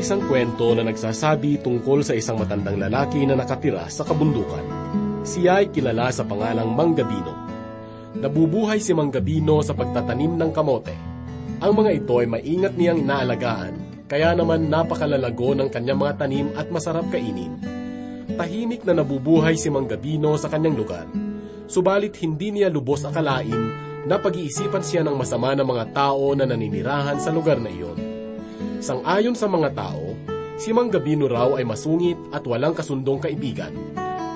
Isang kwento na nagsasabi tungkol sa isang matandang lalaki na nakatira sa kabundukan. Siya ay kilala sa pangalang Manggabino. Nabubuhay si Manggabino sa pagtatanim ng kamote. Ang mga ito ay maingat niyang inaalagaan, kaya naman napakalalago ng kanyang mga tanim at masarap kainin. Tahimik na nabubuhay si Manggabino sa kanyang lugar, subalit hindi niya lubos akalain na pag-iisipan siya ng masama ng mga tao na naninirahan sa lugar na iyon. Sang-ayon sa mga tao, si Mang Gabino raw ay masungit at walang kasundong kaibigan.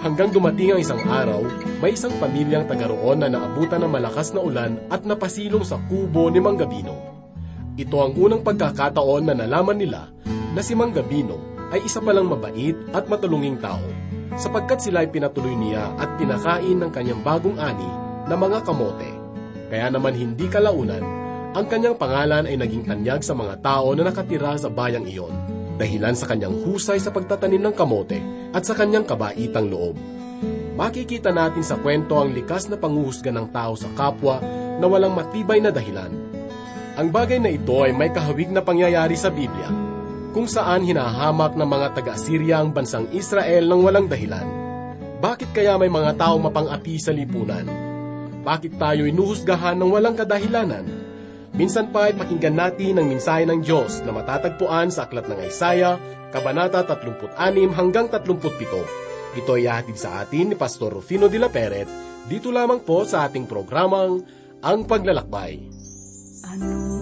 Hanggang dumating ang isang araw, may isang pamilyang taga roon na naabutan ng malakas na ulan at napasilong sa kubo ni Mang Gabino. Ito ang unang pagkakataon na nalaman nila na si Mang Gabino ay isa palang mabait at matulunging tao sapagkat sila ay pinatuloy niya at pinakain ng kanyang bagong ani na mga kamote. Kaya naman hindi kalaunan ang kanyang pangalan ay naging tanyag sa mga tao na nakatira sa bayang iyon, dahilan sa kanyang husay sa pagtatanim ng kamote at sa kanyang kabaitang loob. Makikita natin sa kwento ang likas na panguhusga ng tao sa kapwa na walang matibay na dahilan. Ang bagay na ito ay may kahawig na pangyayari sa Biblia, kung saan hinahamak ng mga taga-Assyria ang bansang Israel ng walang dahilan. Bakit kaya may mga tao mapang-api sa lipunan? Bakit tayo inuhusgahan ng walang kadahilanan? Minsan pa ay pakinggan natin ang mensahe ng Diyos na matatagpuan sa Aklat ng Isaiah, Kabanata 36 hanggang 37. Ito ay hatid sa atin ni Pastor Rufino de la Peret, dito lamang po sa ating programang Ang Paglalakbay. Anong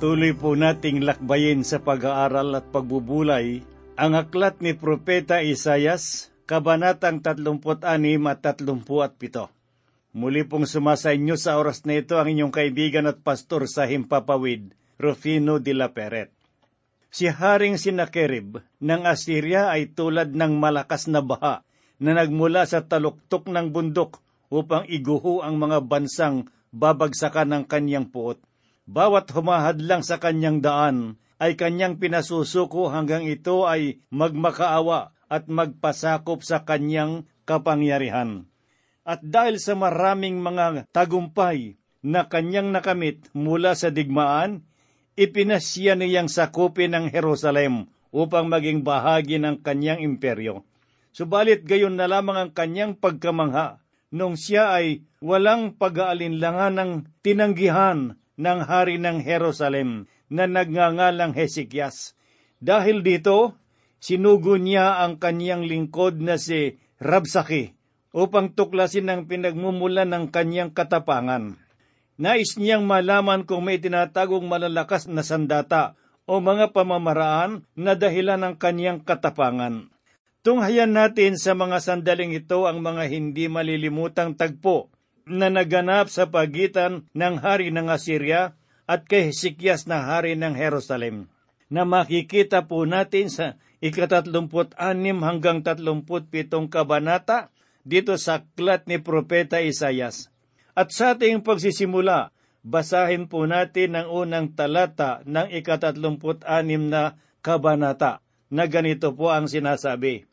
Patuloy po nating lakbayin sa pag-aaral at pagbubulay ang aklat ni Propeta Isayas, Kabanatang 36 at 37. Muli pong sumasa inyo sa oras na ito ang inyong kaibigan at pastor sa Himpapawid, Rufino de la Peret. Si Haring Sinakerib ng Assyria ay tulad ng malakas na baha na nagmula sa taluktok ng bundok upang iguho ang mga bansang babagsakan ng kanyang puot bawat humahadlang sa kanyang daan ay kanyang pinasusuko hanggang ito ay magmakaawa at magpasakop sa kanyang kapangyarihan. At dahil sa maraming mga tagumpay na kanyang nakamit mula sa digmaan, ipinasya niyang sakupin ang Jerusalem upang maging bahagi ng kanyang imperyo. Subalit gayon na lamang ang kanyang pagkamangha nung siya ay walang pag-aalinlangan ng tinanggihan ng hari ng Jerusalem na nagngangalang Hezekias. Dahil dito, sinugo niya ang kanyang lingkod na si Rabsaki upang tuklasin ang pinagmumula ng kanyang katapangan. Nais niyang malaman kung may tinatagong malalakas na sandata o mga pamamaraan na dahilan ng kanyang katapangan. Tunghayan natin sa mga sandaling ito ang mga hindi malilimutang tagpo na naganap sa pagitan ng hari ng Assyria at kay Hezekias na hari ng Jerusalem na makikita po natin sa ikatatlumput anim hanggang tatlumput pitong kabanata dito sa aklat ni Propeta Isayas. At sa ating pagsisimula, basahin po natin ang unang talata ng ikatatlumput anim na kabanata na ganito po ang sinasabi.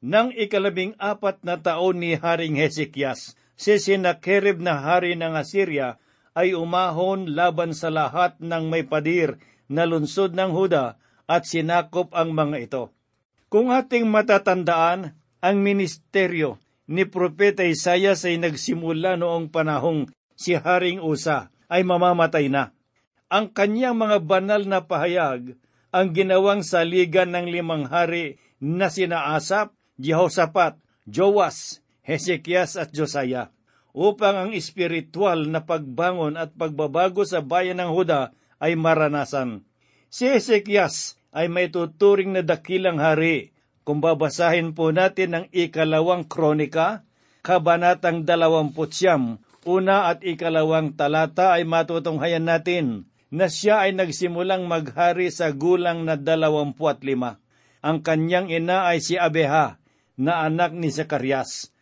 Nang ikalabing apat na taon ni Haring Hezekias, si Sinakerib na hari ng Assyria ay umahon laban sa lahat ng may padir na lunsod ng Huda at sinakop ang mga ito. Kung ating matatandaan, ang ministeryo ni Propeta Isayas ay nagsimula noong panahong si Haring Usa ay mamamatay na. Ang kanyang mga banal na pahayag ang ginawang saligan ng limang hari na sina Asap, Jehoshaphat, Joas, Hezekias at Josiah upang ang espiritual na pagbangon at pagbabago sa bayan ng Huda ay maranasan. Si Ezekias ay may tuturing na dakilang hari. Kung babasahin po natin ang ikalawang kronika, kabanatang dalawamput siyam, una at ikalawang talata ay matutunghayan natin na siya ay nagsimulang maghari sa gulang na dalawampuat lima. Ang kanyang ina ay si Abeha, na anak ni Zacarias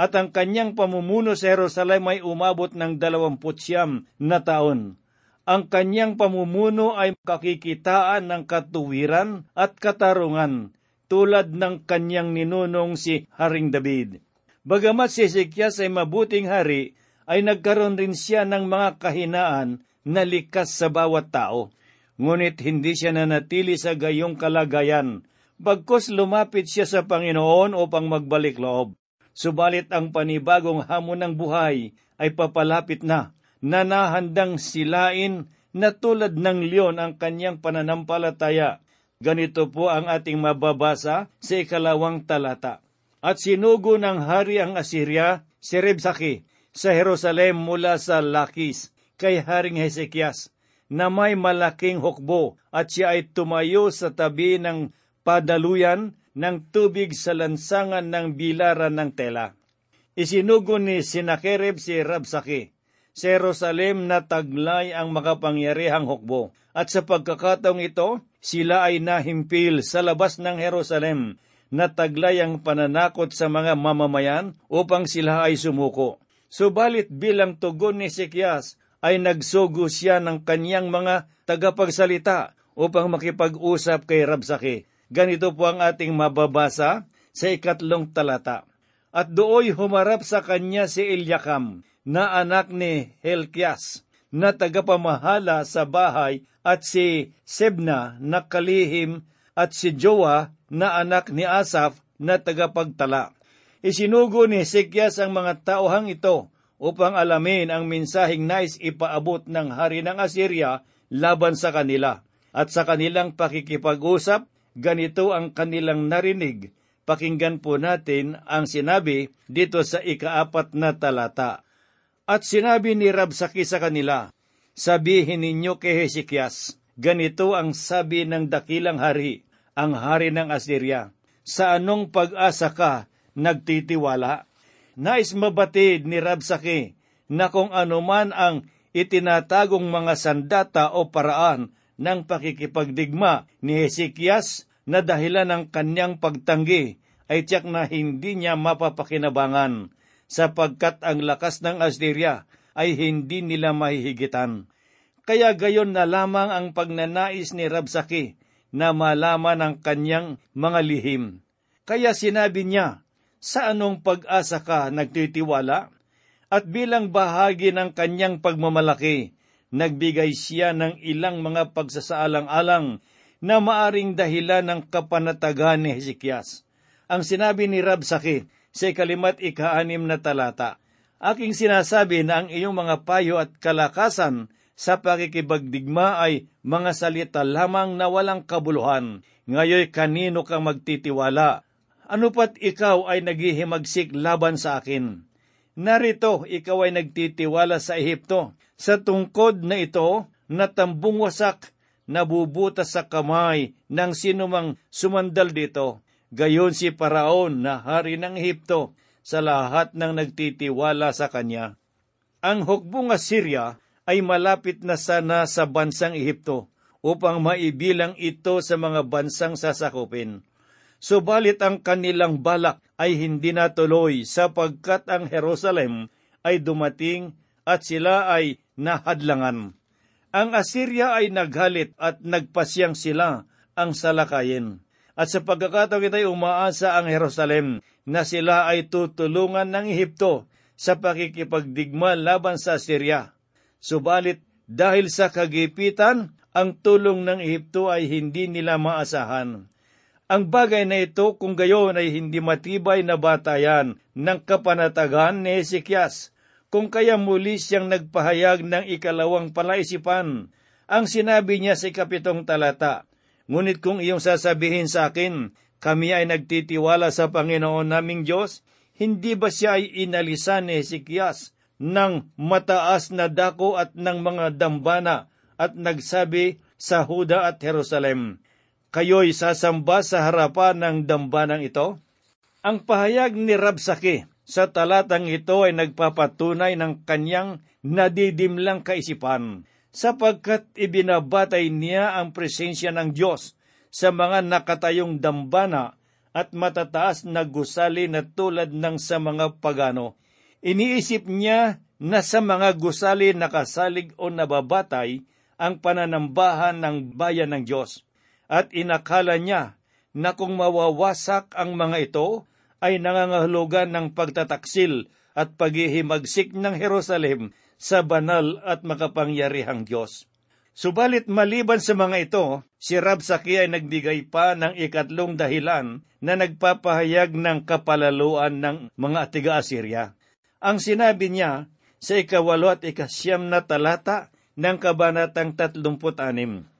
at ang kanyang pamumuno sa Jerusalem ay umabot ng dalawamputsyam na taon. Ang kanyang pamumuno ay kakikitaan ng katuwiran at katarungan, tulad ng kanyang ninunong si Haring David. Bagamat si Ezekias ay mabuting hari, ay nagkaroon rin siya ng mga kahinaan na likas sa bawat tao. Ngunit hindi siya nanatili sa gayong kalagayan, bagkos lumapit siya sa Panginoon upang magbalik loob. Subalit ang panibagong hamon ng buhay ay papalapit na, na nahandang silain na tulad ng leon ang kanyang pananampalataya. Ganito po ang ating mababasa sa ikalawang talata. At sinugo ng hari ang Assyria, si Rebsaki, sa Jerusalem mula sa Lakis, kay Haring Hezekias, na may malaking hukbo at siya ay tumayo sa tabi ng padaluyan ng tubig sa lansangan ng bilaran ng tela. Isinugo ni Sinakerib si Rabsaki, sa Jerusalem na taglay ang makapangyarihang hukbo, at sa pagkakataong ito, sila ay nahimpil sa labas ng Jerusalem na taglay ang pananakot sa mga mamamayan upang sila ay sumuko. Subalit bilang tugon ni Sikyas ay nagsugo siya ng kanyang mga tagapagsalita upang makipag-usap kay Rabsaki Ganito po ang ating mababasa sa ikatlong talata. At dooy humarap sa kanya si Ilyakam, na anak ni Helkias, na tagapamahala sa bahay, at si Sebna na kalihim, at si Joa na anak ni Asaf na tagapagtala. Isinugo ni Hezekias ang mga tauhang ito upang alamin ang mensaheng nais ipaabot ng hari ng Assyria laban sa kanila. At sa kanilang pakikipag-usap, ganito ang kanilang narinig. Pakinggan po natin ang sinabi dito sa ikaapat na talata. At sinabi ni Rabsaki sa kanila, Sabihin ninyo kay Hezekias, ganito ang sabi ng dakilang hari, ang hari ng Assyria. Sa anong pag-asa ka nagtitiwala? Nais mabatid ni Rabsaki na kung anuman ang itinatagong mga sandata o paraan ng pakikipagdigma ni Hezekias na dahilan ng kanyang pagtanggi ay tiyak na hindi niya mapapakinabangan sapagkat ang lakas ng Assyria ay hindi nila mahihigitan. Kaya gayon na lamang ang pagnanais ni Rabsaki na malaman ang kanyang mga lihim. Kaya sinabi niya, sa anong pag-asa ka nagtitiwala? At bilang bahagi ng kanyang pagmamalaki, nagbigay siya ng ilang mga pagsasaalang-alang na maaring dahilan ng kapanatagan ni Hezekias. Ang sinabi ni Rabsaki sa ikalimat ikaanim na talata, Aking sinasabi na ang iyong mga payo at kalakasan sa pakikibagdigma ay mga salita lamang na walang kabuluhan. Ngayon kanino kang magtitiwala? Ano pat ikaw ay naghihimagsik laban sa akin? Narito, ikaw ay nagtitiwala sa Ehipto. Sa tungkod na ito, natambong wasak, nabubutas sa kamay ng sinumang sumandal dito. Gayon si Paraon na hari ng Ehipto sa lahat ng nagtitiwala sa kanya. Ang hukbong Assyria ay malapit na sana sa bansang Ehipto upang maibilang ito sa mga bansang sasakupin. Subalit ang kanilang balak ay hindi natuloy sapagkat ang Jerusalem ay dumating at sila ay nahadlangan. Ang Assyria ay naghalit at nagpasyang sila ang salakayin. At sa pagkakataon ito'y umaasa ang Jerusalem na sila ay tutulungan ng Ehipto sa pakikipagdigma laban sa Assyria. Subalit dahil sa kagipitan, ang tulong ng Ehipto ay hindi nila maasahan. Ang bagay na ito kung gayon ay hindi matibay na batayan ng kapanatagan ni Ezekias, kung kaya muli siyang nagpahayag ng ikalawang palaisipan. Ang sinabi niya sa ikapitong talata, Ngunit kung iyong sasabihin sa akin, kami ay nagtitiwala sa Panginoon naming Diyos, hindi ba siya ay inalisan ni Hezekias ng mataas na dako at ng mga dambana at nagsabi sa Huda at Jerusalem, Kayo'y sasamba sa harapan ng dambanang ito? Ang pahayag ni Rabsaki sa talatang ito ay nagpapatunay ng kanyang nadidimlang kaisipan sapagkat ibinabatay niya ang presensya ng Diyos sa mga nakatayong dambana at matataas na gusali na tulad ng sa mga pagano. Iniisip niya na sa mga gusali nakasalig o nababatay ang pananambahan ng bayan ng Diyos. At inakala niya na kung mawawasak ang mga ito, ay nangangahulugan ng pagtataksil at paghihimagsik ng Jerusalem sa banal at makapangyarihang Diyos. Subalit maliban sa mga ito, si Rabsaki ay nagbigay pa ng ikatlong dahilan na nagpapahayag ng kapalaluan ng mga tiga-Assyria. Ang sinabi niya sa ikawalo at ikasyam na talata ng kabanatang 36.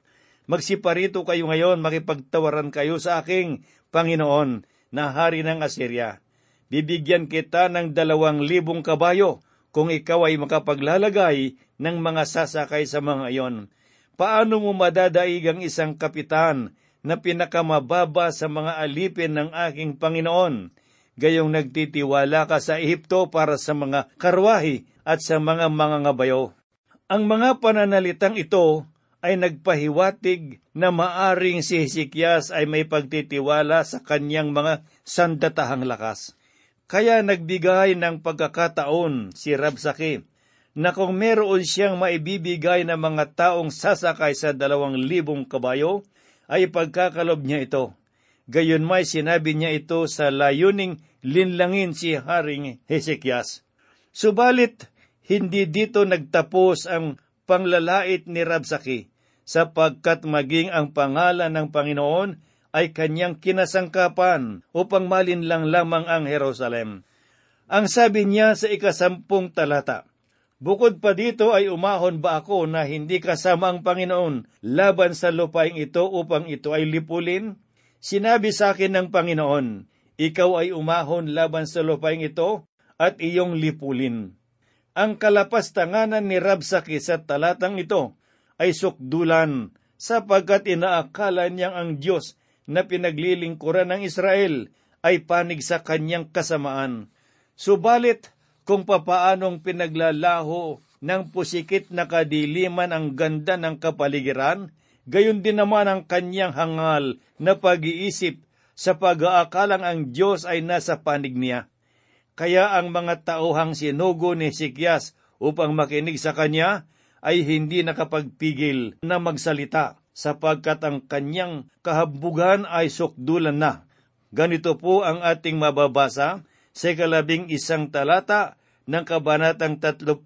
Magsiparito kayo ngayon, makipagtawaran kayo sa aking Panginoon na hari ng Assyria. Bibigyan kita ng dalawang libong kabayo kung ikaw ay makapaglalagay ng mga sasakay sa mga iyon. Paano mo madadaig ang isang kapitan na pinakamababa sa mga alipin ng aking Panginoon? Gayong nagtitiwala ka sa Ehipto para sa mga karwahi at sa mga mga ngabayo. Ang mga pananalitang ito ay nagpahiwatig na maaring si Hezekias ay may pagtitiwala sa kanyang mga sandatahang lakas. Kaya nagbigay ng pagkakataon si Rabsaki na kung meron siyang maibibigay ng mga taong sasakay sa dalawang libong kabayo, ay pagkakalob niya ito. Gayon may sinabi niya ito sa layuning linlangin si Haring Hezekias. Subalit, hindi dito nagtapos ang panglalait ni Rabsaki, sapagkat maging ang pangalan ng Panginoon ay kanyang kinasangkapan upang malinlang lamang ang Jerusalem. Ang sabi niya sa ikasampung talata, Bukod pa dito ay umahon ba ako na hindi kasama ang Panginoon laban sa lupaing ito upang ito ay lipulin? Sinabi sa akin ng Panginoon, Ikaw ay umahon laban sa lupaing ito at iyong lipulin. Ang kalapastanganan ni Rabsaki sa talatang ito ay sukdulan sapagkat inaakala niyang ang Diyos na pinaglilingkuran ng Israel ay panig sa kanyang kasamaan. Subalit, kung papaanong pinaglalaho ng pusikit na kadiliman ang ganda ng kapaligiran, gayon din naman ang kanyang hangal na pag-iisip sa pag-aakalang ang Diyos ay nasa panig niya. Kaya ang mga tauhang sinugo ni Sikyas upang makinig sa kanya ay hindi nakapagpigil na magsalita sapagkat ang kanyang kahabugan ay sukdulan na. Ganito po ang ating mababasa sa kalabing isang talata ng kabanatang 36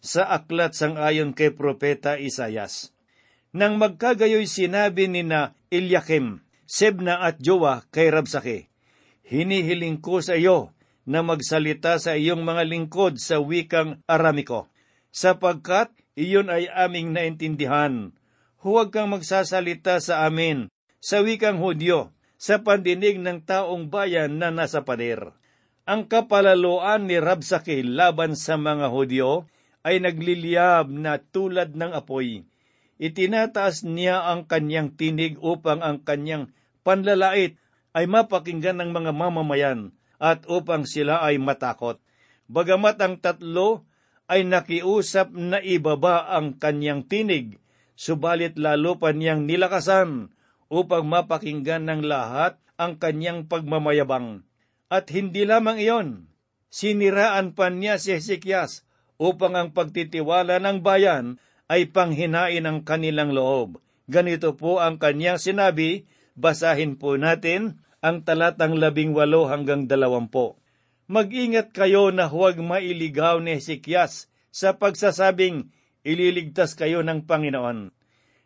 sa aklat sang ayon kay Propeta Isayas. Nang magkagayoy sinabi ni na Eliakim, Sebna at Jowa kay Rabsake, Hinihiling ko sa iyo na magsalita sa iyong mga lingkod sa wikang Aramiko, sapagkat iyon ay aming naintindihan. Huwag kang magsasalita sa amin sa wikang Hudyo, sa pandinig ng taong bayan na nasa pader. Ang kapalaluan ni Rabsaki laban sa mga Hudyo ay nagliliyab na tulad ng apoy. Itinataas niya ang kanyang tinig upang ang kanyang panlalait ay mapakinggan ng mga mamamayan at upang sila ay matakot. Bagamat ang tatlo ay nakiusap na ibaba ang kanyang tinig, subalit lalo pa niyang nilakasan upang mapakinggan ng lahat ang kanyang pagmamayabang. At hindi lamang iyon, siniraan pa niya si Hezekias upang ang pagtitiwala ng bayan ay panghinain ang kanilang loob. Ganito po ang kanyang sinabi, basahin po natin ang talatang labing walo hanggang dalawampo. Mag-ingat kayo na huwag mailigaw ni Hezekias sa pagsasabing ililigtas kayo ng Panginoon.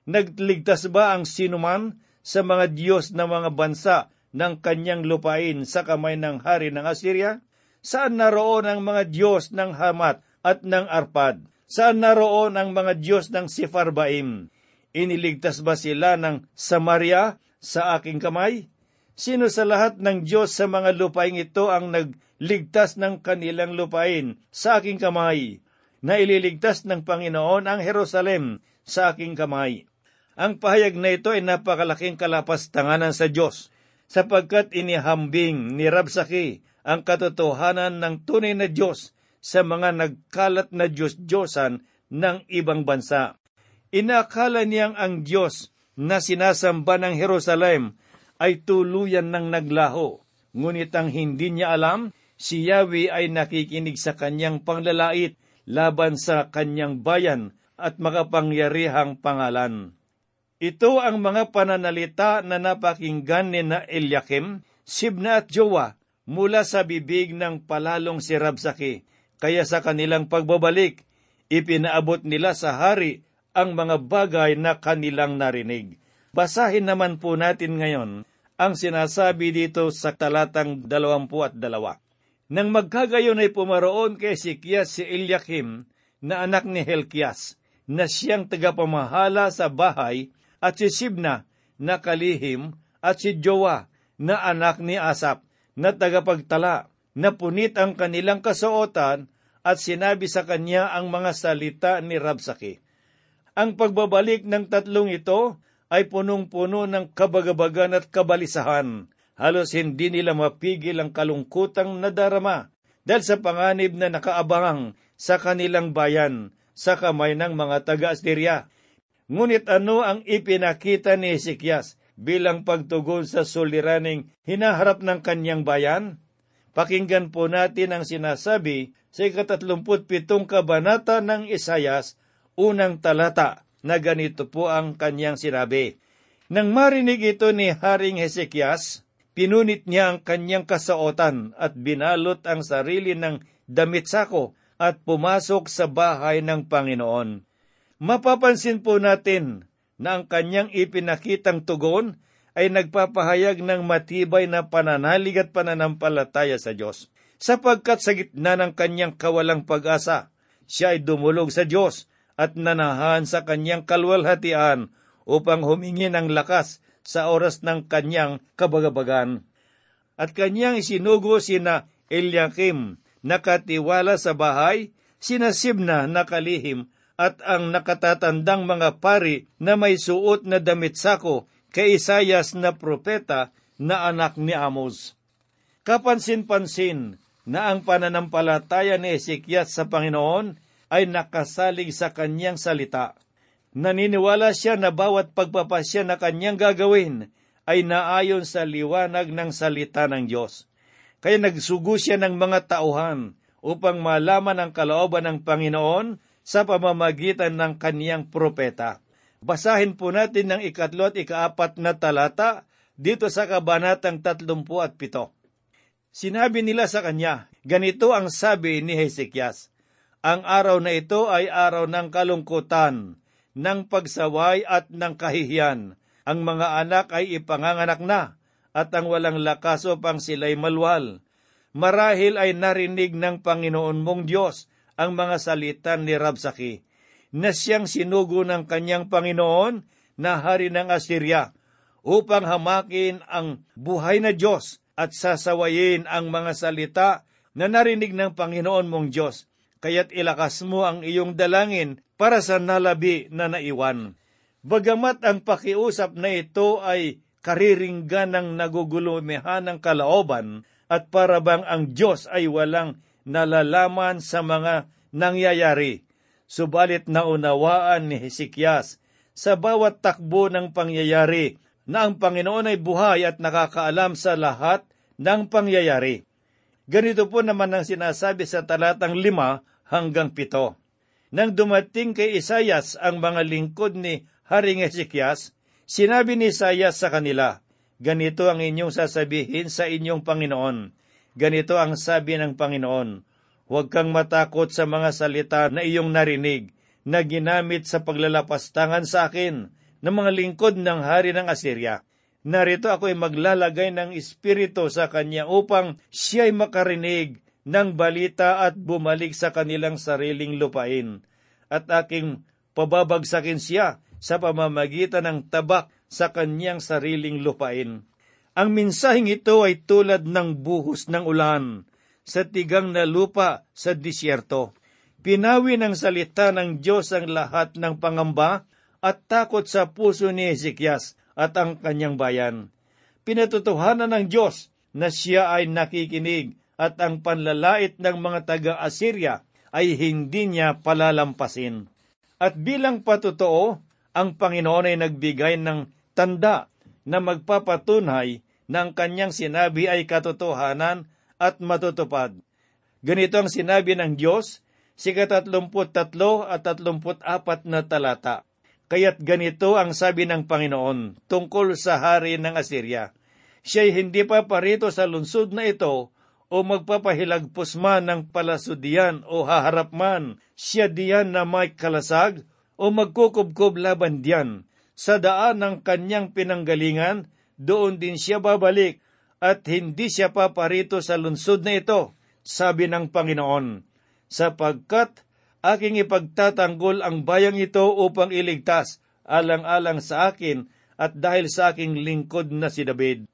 Nagligtas ba ang sinuman sa mga Diyos ng mga bansa ng kanyang lupain sa kamay ng hari ng Assyria? Saan naroon ang mga Diyos ng Hamat at ng Arpad? Saan naroon ang mga Diyos ng Sifarbaim? Iniligtas ba sila ng Samaria sa aking kamay? Sino sa lahat ng Diyos sa mga lupain ito ang nagligtas ng kanilang lupain sa aking kamay, na ililigtas ng Panginoon ang Jerusalem sa aking kamay? Ang pahayag na ito ay napakalaking kalapastanganan sa Diyos, sapagkat inihambing ni Rabsaki ang katotohanan ng tunay na Diyos sa mga nagkalat na Diyos-Diyosan ng ibang bansa. Inakala niyang ang Diyos na sinasamba ng Jerusalem ay tuluyan ng naglaho. Ngunit ang hindi niya alam, si Yahweh ay nakikinig sa kanyang panglalait laban sa kanyang bayan at makapangyarihang pangalan. Ito ang mga pananalita na napakinggan ni na Eliakim, Sibna at Jowa mula sa bibig ng palalong si Rabsaki. Kaya sa kanilang pagbabalik, ipinaabot nila sa hari ang mga bagay na kanilang narinig. Basahin naman po natin ngayon ang sinasabi dito sa talatang dalawampu at dalawa. Nang magkagayon ay pumaroon kay Sikias si Eliakim na anak ni Helkias, na siyang tagapamahala sa bahay, at si Sibna na kalihim, at si Jowa na anak ni Asap na tagapagtala, na punit ang kanilang kasuotan at sinabi sa kanya ang mga salita ni Rabsaki. Ang pagbabalik ng tatlong ito ay punong-puno ng kabagabagan at kabalisahan. Halos hindi nila mapigil ang kalungkutang nadarama dahil sa panganib na nakaabangang sa kanilang bayan sa kamay ng mga taga-Assyria. Ngunit ano ang ipinakita ni Ezekias bilang pagtugon sa suliraning hinaharap ng kanyang bayan? Pakinggan po natin ang sinasabi sa ikatatlumput pitong kabanata ng Isayas, unang talata na ganito po ang kanyang sinabi. Nang marinig ito ni Haring Hezekias, pinunit niya ang kanyang kasaotan at binalot ang sarili ng damit sako at pumasok sa bahay ng Panginoon. Mapapansin po natin na ang kanyang ipinakitang tugon ay nagpapahayag ng matibay na pananalig at pananampalataya sa Diyos. Sapagkat sa gitna ng kanyang kawalang pag-asa, siya ay dumulog sa Diyos at nanahan sa kanyang kalwalhatian upang humingi ng lakas sa oras ng kanyang kabagabagan. At kanyang isinugo sina Eliakim, nakatiwala sa bahay, sina Sibna nakalihim, at ang nakatatandang mga pari na may suot na damit sako kay Isayas na propeta na anak ni Amos. Kapansin-pansin na ang pananampalataya ni Ezekias sa Panginoon ay nakasalig sa kanyang salita. Naniniwala siya na bawat pagpapasya na kanyang gagawin ay naayon sa liwanag ng salita ng Diyos. Kaya nagsugo siya ng mga tauhan upang malaman ang kalooban ng Panginoon sa pamamagitan ng kaniyang propeta. Basahin po natin ng ikatlo at ikaapat na talata dito sa kabanatang tatlumpu at pito. Sinabi nila sa kanya, ganito ang sabi ni Hezekias, ang araw na ito ay araw ng kalungkutan, ng pagsaway at ng kahihiyan. Ang mga anak ay ipanganganak na, at ang walang lakas upang sila'y malwal. Marahil ay narinig ng Panginoon mong Diyos ang mga salita ni Rabsaki. na siyang sinugo ng kanyang Panginoon na hari ng Assyria upang hamakin ang buhay na Diyos at sasawayin ang mga salita na narinig ng Panginoon mong Diyos. Kaya't ilakas mo ang iyong dalangin para sa nalabi na naiwan. Bagamat ang pakiusap na ito ay kariringgan ng nagugulumihan ng kalaoban at parabang ang Diyos ay walang nalalaman sa mga nangyayari. Subalit naunawaan ni Hezekias sa bawat takbo ng pangyayari na ang Panginoon ay buhay at nakakaalam sa lahat ng pangyayari. Ganito po naman ang sinasabi sa talatang lima hanggang pito. Nang dumating kay Isayas ang mga lingkod ni Haring Ezekias, sinabi ni Isayas sa kanila, Ganito ang inyong sasabihin sa inyong Panginoon. Ganito ang sabi ng Panginoon, Huwag kang matakot sa mga salita na iyong narinig, na ginamit sa paglalapastangan sa akin, ng mga lingkod ng hari ng Assyria. Narito ako ay maglalagay ng espiritu sa kanya upang siya'y makarinig ng balita at bumalik sa kanilang sariling lupain. At aking pababagsakin siya sa pamamagitan ng tabak sa kanyang sariling lupain. Ang minsahing ito ay tulad ng buhos ng ulan sa tigang na lupa sa disyerto. Pinawi ng salita ng Diyos ang lahat ng pangamba at takot sa puso ni Ezekias at ang kanyang bayan. Pinatutuhanan ng Diyos na siya ay nakikinig at ang panlalait ng mga taga-Assyria ay hindi niya palalampasin. At bilang patotoo, ang Panginoon ay nagbigay ng tanda na magpapatunay ng kanyang sinabi ay katotohanan at matutupad. Ganito ang sinabi ng Diyos, si 33 at 34 na talata. Kaya't ganito ang sabi ng Panginoon tungkol sa hari ng Assyria. Siya'y hindi pa parito sa lungsod na ito o magpapahilagpos man ng palasudian o haharap man siya diyan na may kalasag o magkukubkob laban diyan. Sa daan ng kanyang pinanggalingan, doon din siya babalik at hindi siya paparito sa lungsod na ito, sabi ng Panginoon, sapagkat aking ipagtatanggol ang bayang ito upang iligtas, alang-alang sa akin at dahil sa aking lingkod na si David.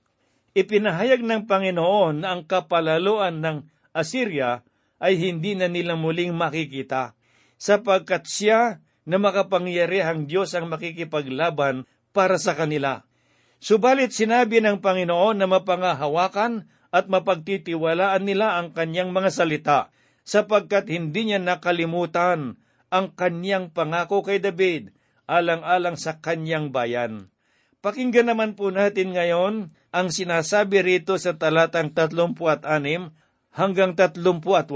Ipinahayag ng Panginoon na ang kapalaluan ng Assyria ay hindi na nila muling makikita, sapagkat siya na makapangyarihang Diyos ang makikipaglaban para sa kanila. Subalit sinabi ng Panginoon na mapangahawakan at mapagtitiwalaan nila ang kanyang mga salita sapagkat hindi niya nakalimutan ang kanyang pangako kay David alang-alang sa kanyang bayan. Pakinggan naman po natin ngayon ang sinasabi rito sa talatang 36 hanggang 38.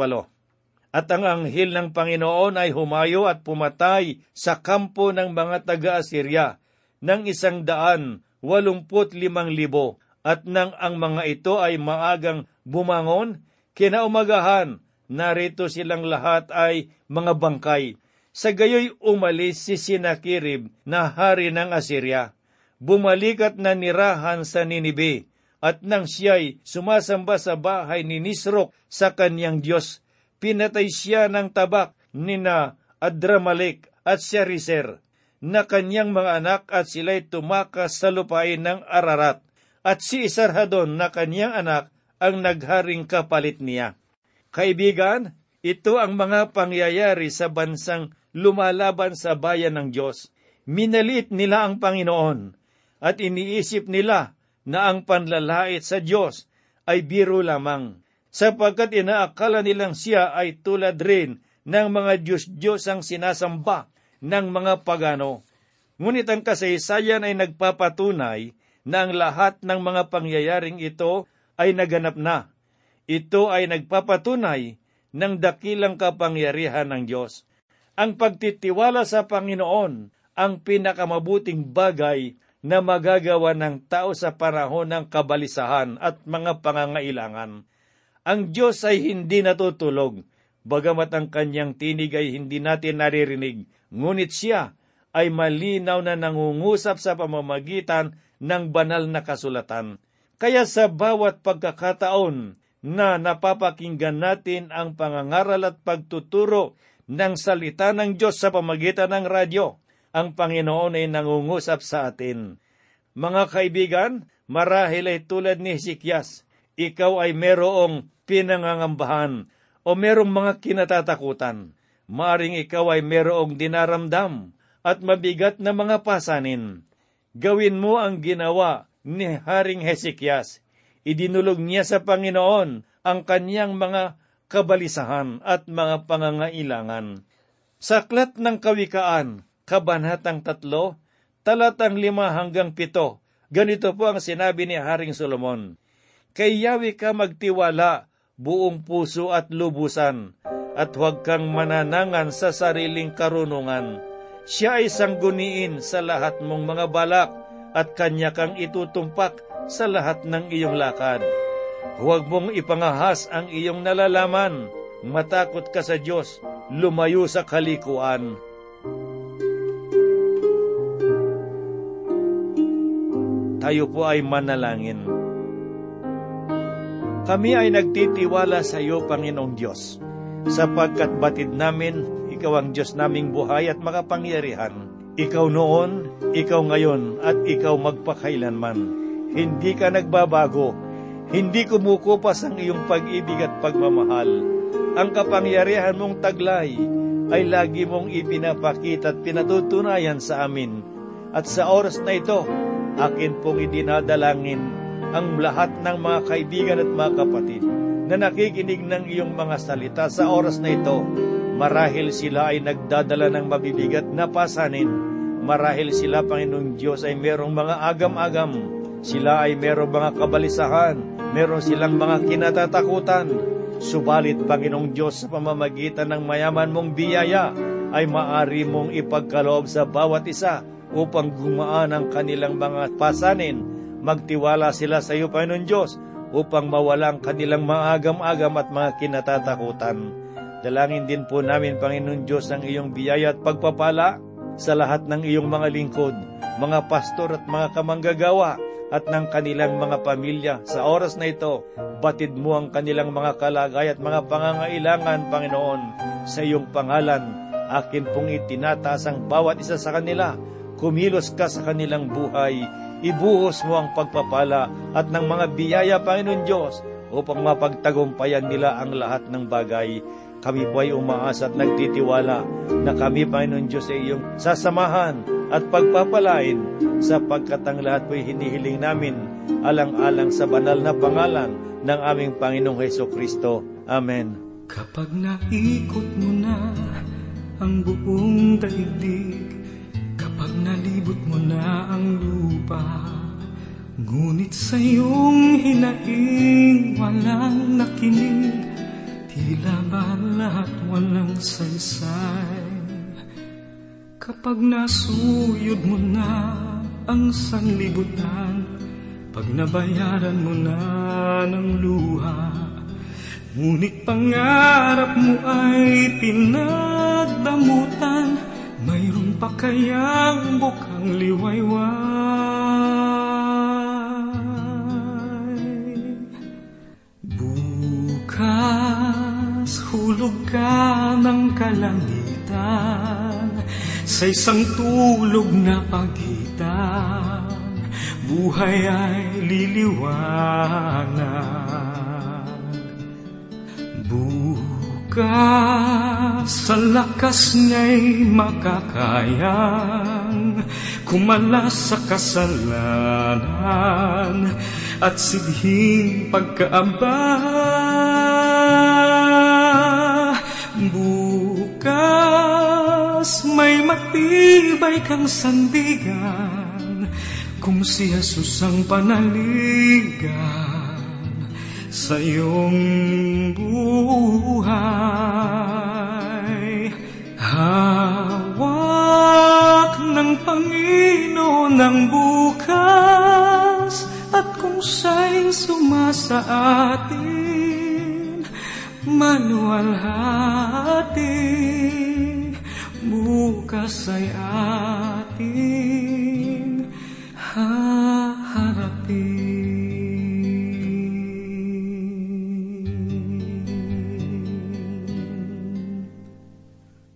At ang anghel ng Panginoon ay humayo at pumatay sa kampo ng mga taga-Assyria ng isang daan walumput limang libo at nang ang mga ito ay maagang bumangon, kinaumagahan narito silang lahat ay mga bangkay. Sa gayoy umalis si Sinakirib na hari ng Assyria. Bumalik at nanirahan sa Ninibe, at nang siya'y sumasamba sa bahay ni Nisrok sa kanyang Diyos, pinatay siya ng tabak ni na Adramalik at Sheriser na kanyang mga anak at sila'y tumakas sa lupain ng Ararat at si Isarhadon na kanyang anak ang nagharing kapalit niya. Kaibigan, ito ang mga pangyayari sa bansang lumalaban sa bayan ng Diyos. Minalit nila ang Panginoon at iniisip nila na ang panlalait sa Diyos ay biro lamang, sapagkat inaakala nilang siya ay tulad rin ng mga Diyos-Diyos ang sinasamba ng mga pagano. Ngunit ang kasaysayan ay nagpapatunay na ang lahat ng mga pangyayaring ito ay naganap na ito ay nagpapatunay ng dakilang kapangyarihan ng Diyos. Ang pagtitiwala sa Panginoon ang pinakamabuting bagay na magagawa ng tao sa panahon ng kabalisahan at mga pangangailangan. Ang Diyos ay hindi natutulog, bagamat ang kanyang tinig ay hindi natin naririnig, ngunit siya ay malinaw na nangungusap sa pamamagitan ng banal na kasulatan. Kaya sa bawat pagkakataon na napapakinggan natin ang pangangaral at pagtuturo ng salita ng Diyos sa pamagitan ng radyo. Ang Panginoon ay nangungusap sa atin. Mga kaibigan, marahil ay tulad ni Hezekias, ikaw ay merong pinangangambahan o merong mga kinatatakutan. Maring ikaw ay merong dinaramdam at mabigat na mga pasanin. Gawin mo ang ginawa ni Haring Hezekias. Idinulog niya sa Panginoon ang kanyang mga kabalisahan at mga pangangailangan. Sa Aklat ng Kawikaan, Kabanatang 3, talatang 5 hanggang 7, ganito po ang sinabi ni Haring Solomon, Kay Yahweh ka magtiwala, buong puso at lubusan, at huwag kang mananangan sa sariling karunungan. Siya ay sangguniin sa lahat mong mga balak, at kanya kang itutumpak sa lahat ng iyong lakad. Huwag mong ipangahas ang iyong nalalaman. Matakot ka sa Diyos, lumayo sa kalikuan. Tayo po ay manalangin. Kami ay nagtitiwala sa iyo, Panginoong Diyos, sapagkat batid namin, Ikaw ang Diyos naming buhay at makapangyarihan. Ikaw noon, Ikaw ngayon, at Ikaw magpakailanman. Hindi ka nagbabago, hindi kumukupas ang iyong pag-ibig at pagmamahal. Ang kapangyarihan mong taglay ay lagi mong ipinapakita at pinatutunayan sa amin. At sa oras na ito, akin pong idinadalangin ang lahat ng mga kaibigan at mga kapatid na nakikinig ng iyong mga salita sa oras na ito. Marahil sila ay nagdadala ng mabibigat na pasanin. Marahil sila, Panginoong Diyos, ay merong mga agam-agam. Sila ay merong mga kabalisahan meron silang mga kinatatakutan. Subalit, Panginoong Diyos, sa pamamagitan ng mayaman mong biyaya, ay maari mong ipagkaloob sa bawat isa upang gumaan ang kanilang mga pasanin. Magtiwala sila sa iyo, Panginoon Diyos, upang mawala ang kanilang mga agam-agam at mga kinatatakutan. Dalangin din po namin, Panginoon Diyos, ang iyong biyaya at pagpapala sa lahat ng iyong mga lingkod, mga pastor at mga kamanggagawa, at ng kanilang mga pamilya. Sa oras na ito, batid mo ang kanilang mga kalagay at mga pangangailangan, Panginoon, sa iyong pangalan. Akin pong itinataas ang bawat isa sa kanila. Kumilos ka sa kanilang buhay. Ibuhos mo ang pagpapala at ng mga biyaya, Panginoon Diyos, upang mapagtagumpayan nila ang lahat ng bagay. Kami po ay umaasa at nagtitiwala na kami, Panginoon Diyos, ay iyong sasamahan at pagpapalain sapagkat ang lahat po'y hinihiling namin alang-alang sa banal na pangalan ng aming Panginoong Heso Kristo. Amen. Kapag naikot mo na ang buong daigdig, kapag nalibot mo na ang lupa, ngunit sa iyong hinaing walang nakinig, tila ba lahat walang saysay? Kapag nasuyod mo na ang sanlibutan, pag nabayaran mo na ng luha, ngunit pangarap mo ay pinagdamutan, mayroon pa kayang bukang liwayway. Hulog ka ng kalangitan, sa isang tulog na pagitan, buhay ay liliwanag. Bukas sa lakas niya'y makakayang kumalas sa kasalanan at sidhing pagkaamba. May matibay kang sandigan kung si Jesus ang panaligan sa iyong buhay. Hawak ng Panginoon ng bukas at kung siya'y sumasa atin, manualhati, bukas ay atin.